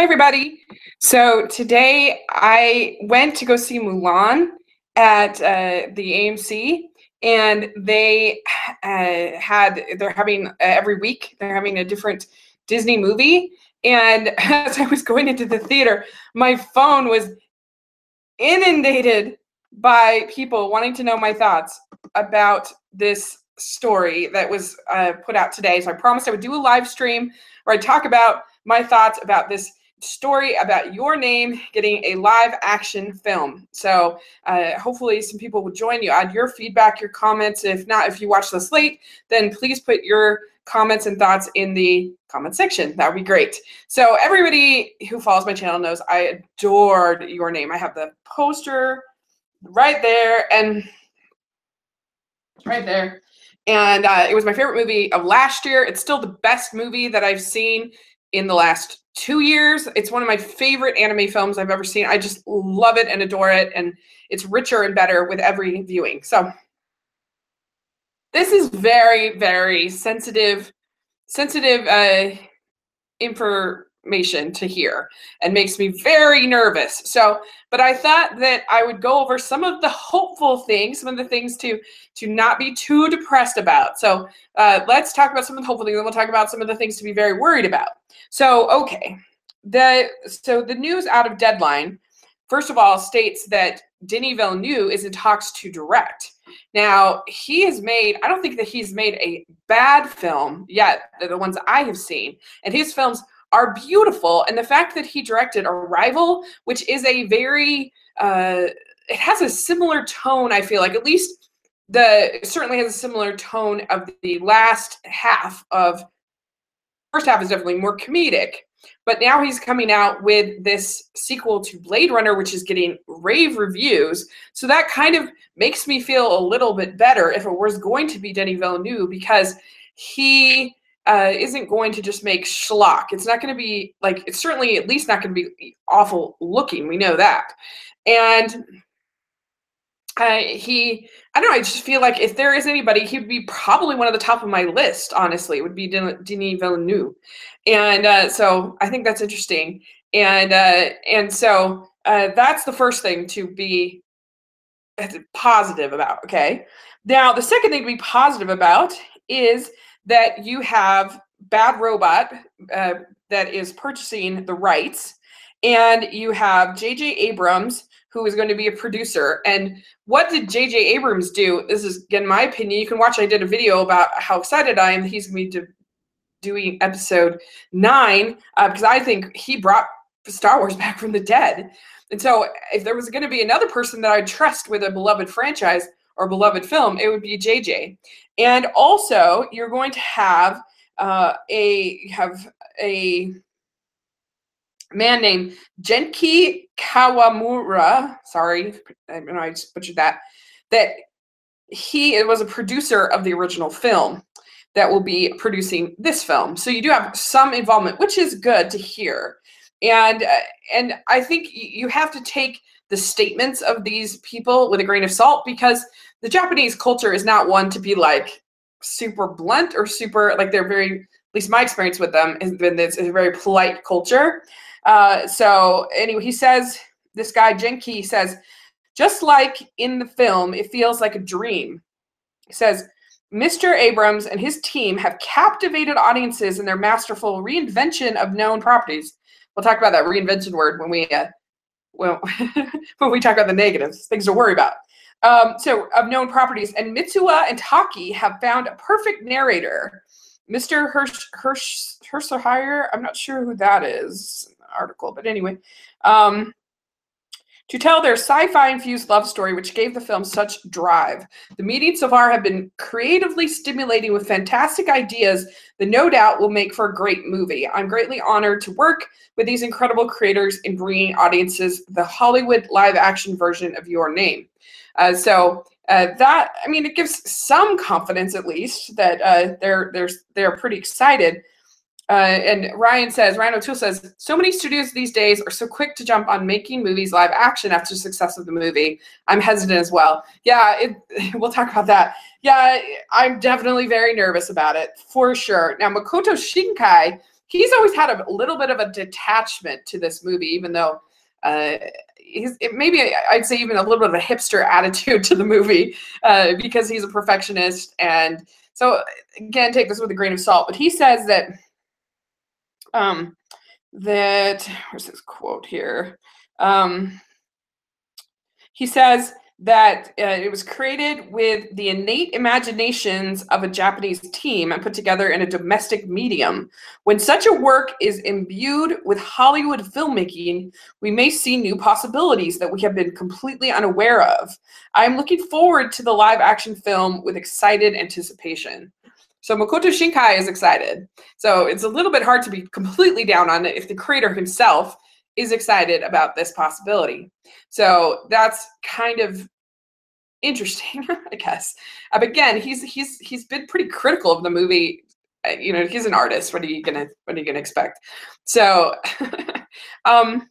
Hi, everybody. So today I went to go see Mulan at uh, the AMC, and they uh, had they're having uh, every week they're having a different Disney movie. And as I was going into the theater, my phone was inundated by people wanting to know my thoughts about this story that was uh, put out today. So I promised I would do a live stream where I talk about my thoughts about this story about your name getting a live action film. So uh, hopefully some people will join you. Add your feedback, your comments. If not, if you watch this late, then please put your comments and thoughts in the comment section. That would be great. So everybody who follows my channel knows I adored your name. I have the poster right there and right there. And uh, it was my favorite movie of last year. It's still the best movie that I've seen in the last two years. It's one of my favorite anime films I've ever seen. I just love it and adore it. And it's richer and better with every viewing. So this is very, very sensitive, sensitive uh, information to hear and makes me very nervous. So, but I thought that I would go over some of the hopeful things, some of the things to to not be too depressed about. So uh, let's talk about some of the hopeful things, and we'll talk about some of the things to be very worried about. So, okay, the so the news out of Deadline, first of all, states that Denis Villeneuve is in talks to direct. Now, he has made, I don't think that he's made a bad film yet, the ones I have seen. And his films are beautiful. And the fact that he directed Arrival, which is a very, uh, it has a similar tone, I feel like, at least the certainly has a similar tone of the last half of first half is definitely more comedic but now he's coming out with this sequel to Blade Runner, which is getting rave reviews. So that kind of makes me feel a little bit better if it was going to be Denis Villeneuve because he uh, isn't going to just make schlock. It's not going to be like, it's certainly at least not going to be awful looking. We know that. And uh, he, I don't know, I just feel like if there is anybody, he would be probably one of the top of my list, honestly. It would be Denis Villeneuve. And uh, so I think that's interesting. And, uh, and so uh, that's the first thing to be positive about, okay? Now, the second thing to be positive about is that you have Bad Robot uh, that is purchasing the rights, and you have J.J. Abrams who is going to be a producer. And what did J.J. Abrams do? This is, again, my opinion. You can watch, I did a video about how excited I am he's going to be doing episode nine, uh, because I think he brought Star Wars back from the dead. And so if there was going to be another person that I trust with a beloved franchise or beloved film, it would be JJ. And also, you're going to have uh, a have a man named Genki Kawamura. Sorry, I, know I just butchered that. That he was a producer of the original film that will be producing this film. So you do have some involvement, which is good to hear. And uh, and I think you have to take the statements of these people with a grain of salt because the Japanese culture is not one to be like super blunt or super like they're very at least my experience with them has been this is a very polite culture uh, so anyway, he says, this guy Genki says, just like in the film, it feels like a dream. He says, Mr. Abrams and his team have captivated audiences in their masterful reinvention of known properties. We'll talk about that reinvention word when we uh, well when we talk about the negatives, things to worry about. Um, so of known properties, and Mitsuha and Taki have found a perfect narrator, Mr. Hirsch Hirsch Hersherhire. I'm not sure who that is article. But anyway, um, to tell their sci-fi infused love story, which gave the film such drive. The meetings so far have been creatively stimulating with fantastic ideas that no doubt will make for a great movie. I'm greatly honored to work with these incredible creators in bringing audiences the Hollywood live action version of Your Name. Uh, so uh, that I mean, it gives some confidence at least that uh, they're they're they're pretty excited. Uh, and Ryan says, Ryan O'Toole says, so many studios these days are so quick to jump on making movies live action after success of the movie. I'm hesitant as well. Yeah, it, we'll talk about that. Yeah, I'm definitely very nervous about it for sure. Now, Makoto Shinkai he's always had a little bit of a detachment to this movie, even though uh, he's maybe I'd say even a little bit of a hipster attitude to the movie uh, because he's a perfectionist. And so again, take this with a grain of salt. But he says that um, that where's this quote here? Um, he says that uh, it was created with the innate imaginations of a Japanese team and put together in a domestic medium. When such a work is imbued with Hollywood filmmaking, we may see new possibilities that we have been completely unaware of. I am looking forward to the live action film with excited anticipation. So Makoto Shinkai is excited. So it's a little bit hard to be completely down on it if the creator himself is excited about this possibility. So that's kind of interesting, I guess. But again, he's he's he's been pretty critical of the movie. Uh, you know, he's an artist. What are you gonna what are you gonna expect? So, um,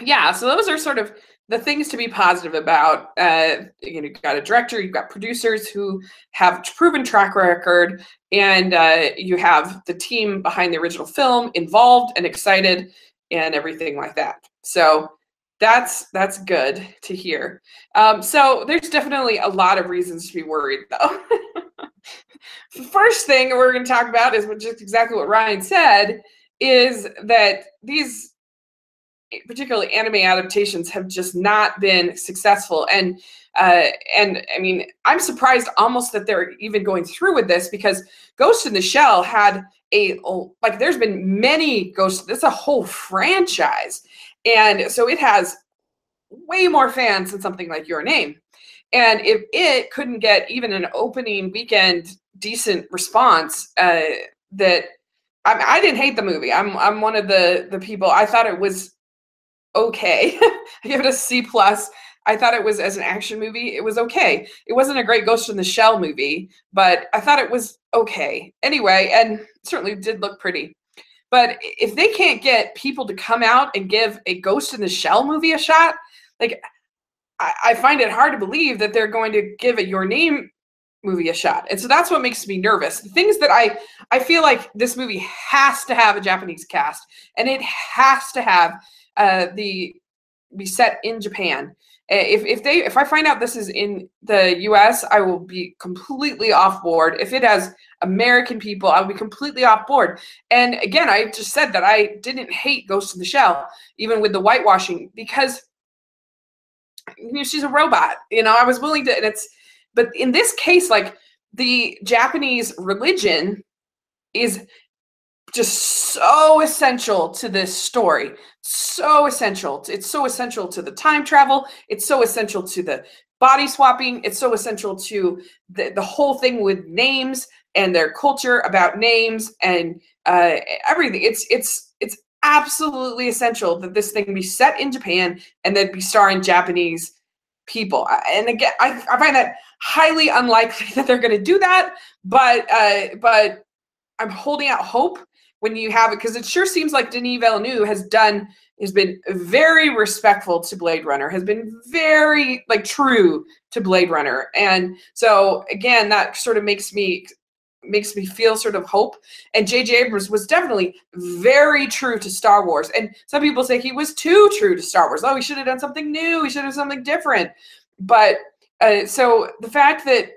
yeah. So those are sort of the things to be positive about. Uh, you know, you've got a director, you've got producers who have proven track record, and uh, you have the team behind the original film involved and excited and everything like that. So that's that's good to hear. Um, so there's definitely a lot of reasons to be worried, though. the first thing we're going to talk about is just exactly what Ryan said: is that these particularly anime adaptations have just not been successful. And uh, and i mean i'm surprised almost that they're even going through with this because ghost in the shell had a like there's been many ghosts. This is a whole franchise. And so it has way more fans than something like your name. And if it couldn't get even an opening weekend decent response uh, that I, I didn't hate the movie. I'm i'm one of the the people i thought it was okay. I give it a C plus. I thought it was as an action movie, it was okay. It wasn't a great Ghost in the Shell movie, but I thought it was okay. Anyway, and certainly did look pretty. But if they can't get people to come out and give a Ghost in the Shell movie a shot, like I, I find it hard to believe that they're going to give a Your Name movie a shot. And so that's what makes me nervous. The things that I I feel like this movie has to have a Japanese cast and it has to have uh, the be set in Japan. If if they if I find out this is in the U.S., I will be completely off board. If it has American people, I'll be completely off board. And again, I just said that I didn't hate Ghost in the Shell, even with the whitewashing, because you know she's a robot. You know, I was willing to, and it's. But in this case, like the Japanese religion is just so essential to this story. So essential. It's so essential to the time travel. It's so essential to the body swapping. It's so essential to the, the whole thing with names and their culture about names and uh, everything. It's it's it's absolutely essential that this thing be set in Japan and then be starring Japanese people. And again, I, I find that highly unlikely that they're going to do that. But uh, but I'm holding out hope when you have it because it sure seems like Denis Villeneuve has done has been very respectful to Blade Runner, has been very like true to Blade Runner, and so again that sort of makes me makes me feel sort of hope. And J.J. Abrams was definitely very true to Star Wars, and some people say he was too true to Star Wars. Oh, he should have done something new. He should have something different. But uh, so the fact that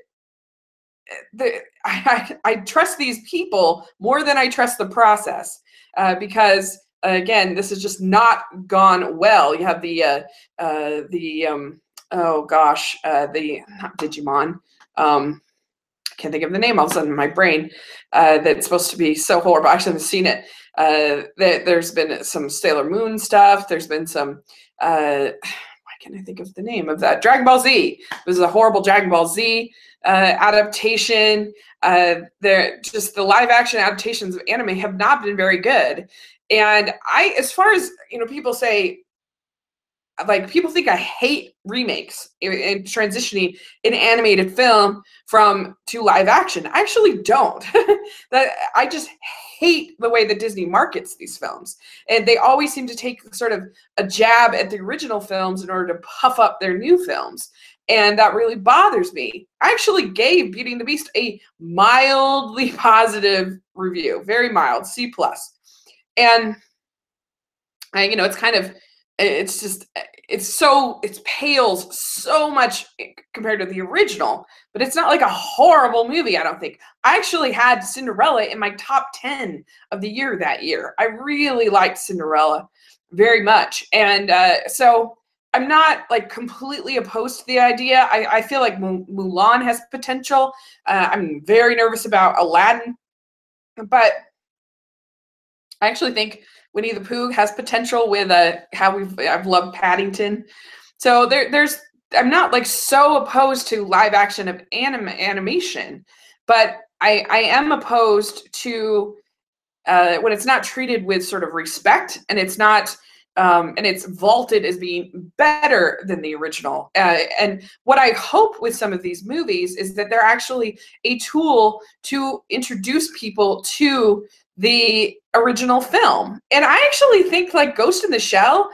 the, I, I, trust these people more than I trust the process uh, because again, this has just not gone well. You have the uh, uh, the um, oh gosh, uh, the not Digimon. Um, I can't think of the name all of a sudden in my brain. Uh, that's supposed to be so horrible. I actually haven't seen it. Uh, there's been some Sailor Moon stuff. There's been some. Can't I think of the name of that? Dragon Ball Z. It was a horrible Dragon Ball Z uh, adaptation. Uh, they're just the live action adaptations of anime have not been very good. And I, as far as you know, people say, like people think I hate remakes and transitioning an animated film from to live action. I actually don't. that I just hate the way that Disney markets these films, and they always seem to take sort of a jab at the original films in order to puff up their new films and that really bothers me. I actually gave Beauty and the Beast a mildly positive review, very mild, C plus. and I, you know, it's kind of it's just it's so it pales so much compared to the original but it's not like a horrible movie i don't think. I actually had cinderella in my top 10 of the year that year. I really liked cinderella very much and uh, so i'm not like completely opposed to the idea. I, I feel like mulan has potential. Uh, i'm very nervous about aladdin but i actually think Winnie the Pooh has potential with uh, how we've I've loved Paddington. So there there's I'm not like so opposed to live action of anim- animation, but I I am opposed to uh, when it's not treated with sort of respect and it's not um, and it's vaulted as being better than the original. Uh, and what I hope with some of these movies is that they're actually a tool to introduce people to the original film. And I actually think like Ghost in the Shell,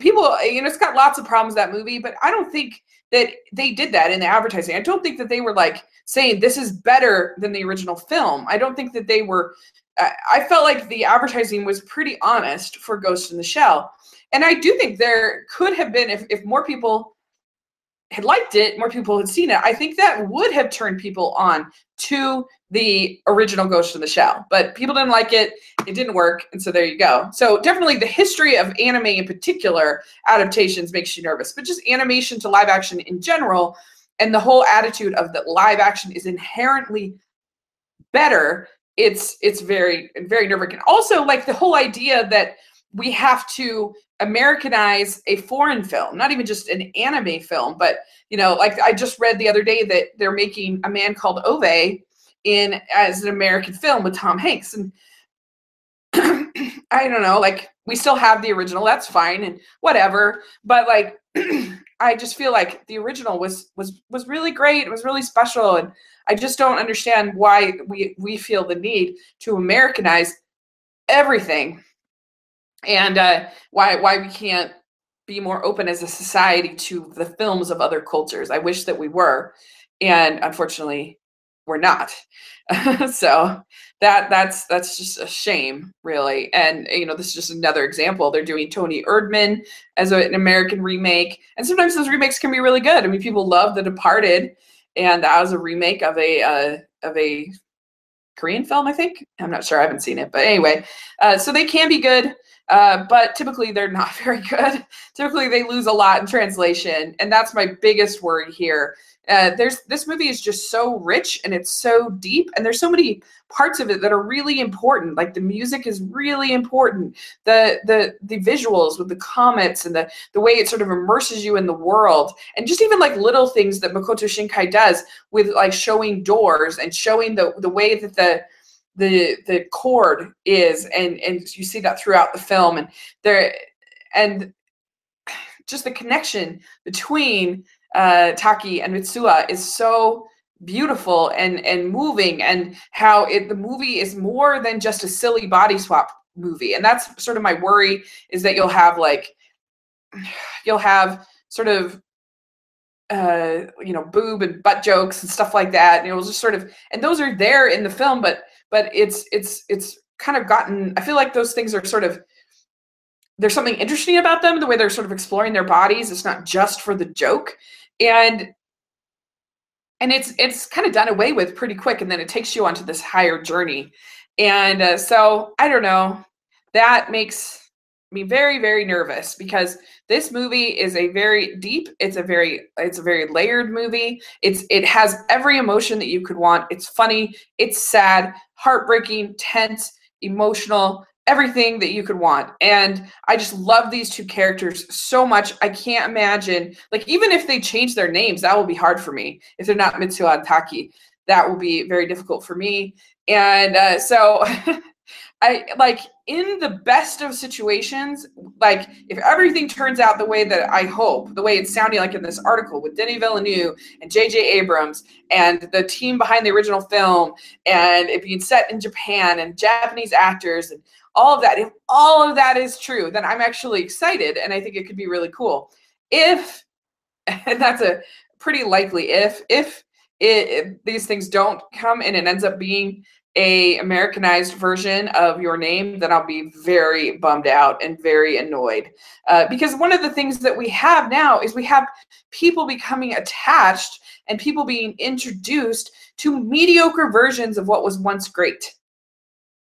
people, you know, it's got lots of problems that movie, but I don't think that they did that in the advertising. I don't think that they were like saying this is better than the original film. I don't think that they were uh, I felt like the advertising was pretty honest for Ghost in the Shell. And I do think there could have been if if more people had liked it, more people had seen it, I think that would have turned people on to the original Ghost in the Shell. But people didn't like it, it didn't work, and so there you go. So definitely the history of anime in particular adaptations makes you nervous, but just animation to live action in general, and the whole attitude of that live action is inherently better. It's it's very very nerve wracking. Also, like the whole idea that we have to Americanize a foreign film, not even just an anime film, but you know, like I just read the other day that they're making a man called Ove in as an American film with Tom Hanks. And I don't know, like we still have the original, that's fine and whatever. But like I just feel like the original was was was really great. It was really special. And I just don't understand why we we feel the need to Americanize everything and uh, why why we can't be more open as a society to the films of other cultures. I wish that we were, and unfortunately, we're not. so that that's that's just a shame, really. And you know, this is just another example. They're doing Toni Erdmann as a, an American remake, and sometimes those remakes can be really good. I mean, people love The Departed, and that was a remake of a uh, of a Korean film, I think. I'm not sure. I haven't seen it, but anyway, uh, so they can be good. Uh, but typically they're not very good. typically they lose a lot in translation, and that's my biggest worry here. Uh, there's this movie is just so rich and it's so deep, and there's so many parts of it that are really important. Like the music is really important. The the the visuals with the comets and the the way it sort of immerses you in the world, and just even like little things that Makoto Shinkai does with like showing doors and showing the the way that the the the cord is and and you see that throughout the film and there and just the connection between uh, Taki and Mitsuha is so beautiful and and moving and how it the movie is more than just a silly body swap movie. And that's sort of my worry is that you'll have like you'll have sort of uh you know boob and butt jokes and stuff like that and it was just sort of and those are there in the film but but it's it's it's kind of gotten i feel like those things are sort of there's something interesting about them the way they're sort of exploring their bodies. It's not just for the joke. And and it's it's kind of done away with pretty quick and then it takes you onto this higher journey. And uh, so i don't know. That makes me very very nervous because this movie is a very deep it's a very it's a very layered movie. It's it has every emotion that you could want. It's funny it's sad heartbreaking tense emotional everything that you could want. And i just love these two characters so much. I can't imagine like even if they change their names that will be hard for me. If they're not mitsuha and taki that will be very difficult for me. And uh, so I like in the best of situations, like if everything turns out the way that I hope, the way it's sounding like in this article with Denny Villeneuve and J.J. Abrams and the team behind the original film, and it being set in Japan and Japanese actors and all of that, if all of that is true, then I'm actually excited and I think it could be really cool. If, and that's a pretty likely if, if it, these things don't come and it ends up being a Americanized version of your name, then I'll be very bummed out and very annoyed. Uh, because one of the things that we have now is we have people becoming attached and people being introduced to mediocre versions of what was once great.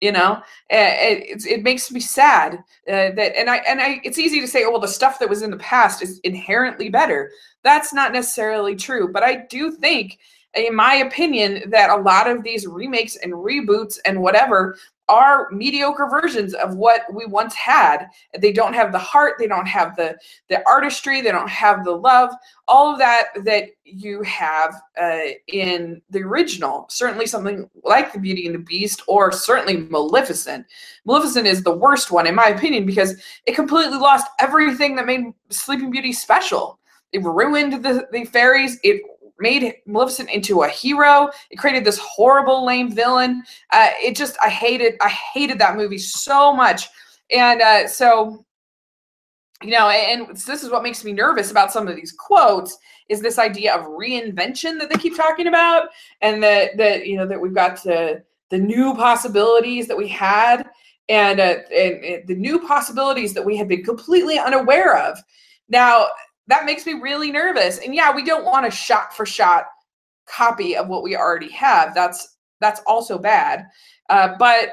You know? It, it makes me sad uh, that and i and i it's easy to say oh well the stuff that was in the past is inherently better. That's not necessarily true but i do think in my opinion that a lot of these remakes and reboots and whatever are mediocre versions of what we once had. They don't have the heart, they don't have the the artistry, they don't have the love, all of that that you have uh, in the original. Certainly something like The Beauty and the Beast, or certainly Maleficent. Maleficent is the worst one, in my opinion, because it completely lost everything that made Sleeping Beauty special. It ruined the, the fairies. It made Maleficent into a hero. It created this horrible, lame villain. Uh, it just, I hated, I hated that movie so much. And uh, so, you know, and this is what makes me nervous about some of these quotes is this idea of reinvention that they keep talking about, and that that you know that we've got to the new possibilities that we had, and, uh, and, and the new possibilities that we had been completely unaware of. Now, that makes me really nervous. And yeah, we don't want a shot for shot copy of what we already have. That's that's also bad. Uh, but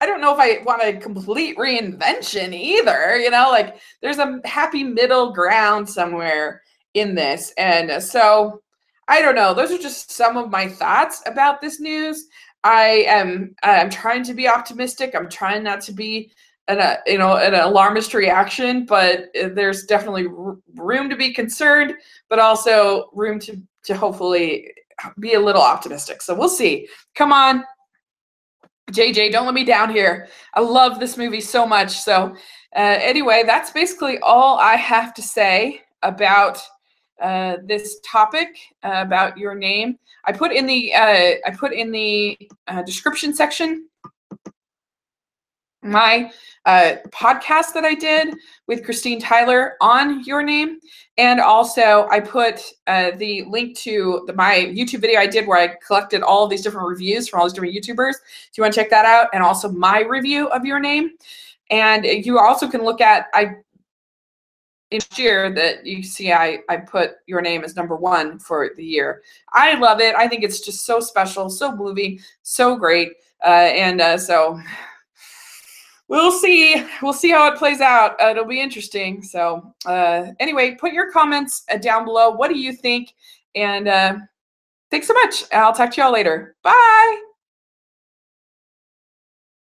I don't know if I want a complete reinvention either. You know, like there's a happy middle ground somewhere in this. And so I don't know. Those are just some of my thoughts about this news. I am I'm trying to be optimistic. I'm trying not to be an uh, you know an alarmist reaction, but there's definitely room to be concerned, but also room to to hopefully be a little optimistic. So we'll see. Come on, JJ, don't let me down here. I love this movie so much. So uh, anyway, that's basically all I have to say about uh, this topic uh, about your name. I put in the uh, I put in the uh, description section my uh, podcast that I did with Christine Tyler on your name. And also, I put uh, the link to the, my YouTube video I did where I collected all these different reviews from all these different YouTubers. So you want to check that out, and also my review of your name. And you also can look at I in year that you see I, I put your name as number one for the year. I love it. I think it's just so special, so moving, so great. Uh, and uh, so we'll see. We'll see how it plays out. Uh, it'll be interesting. So, uh, anyway, put your comments uh, down below. What do you think? And uh, thanks so much. I'll talk to y'all later. Bye.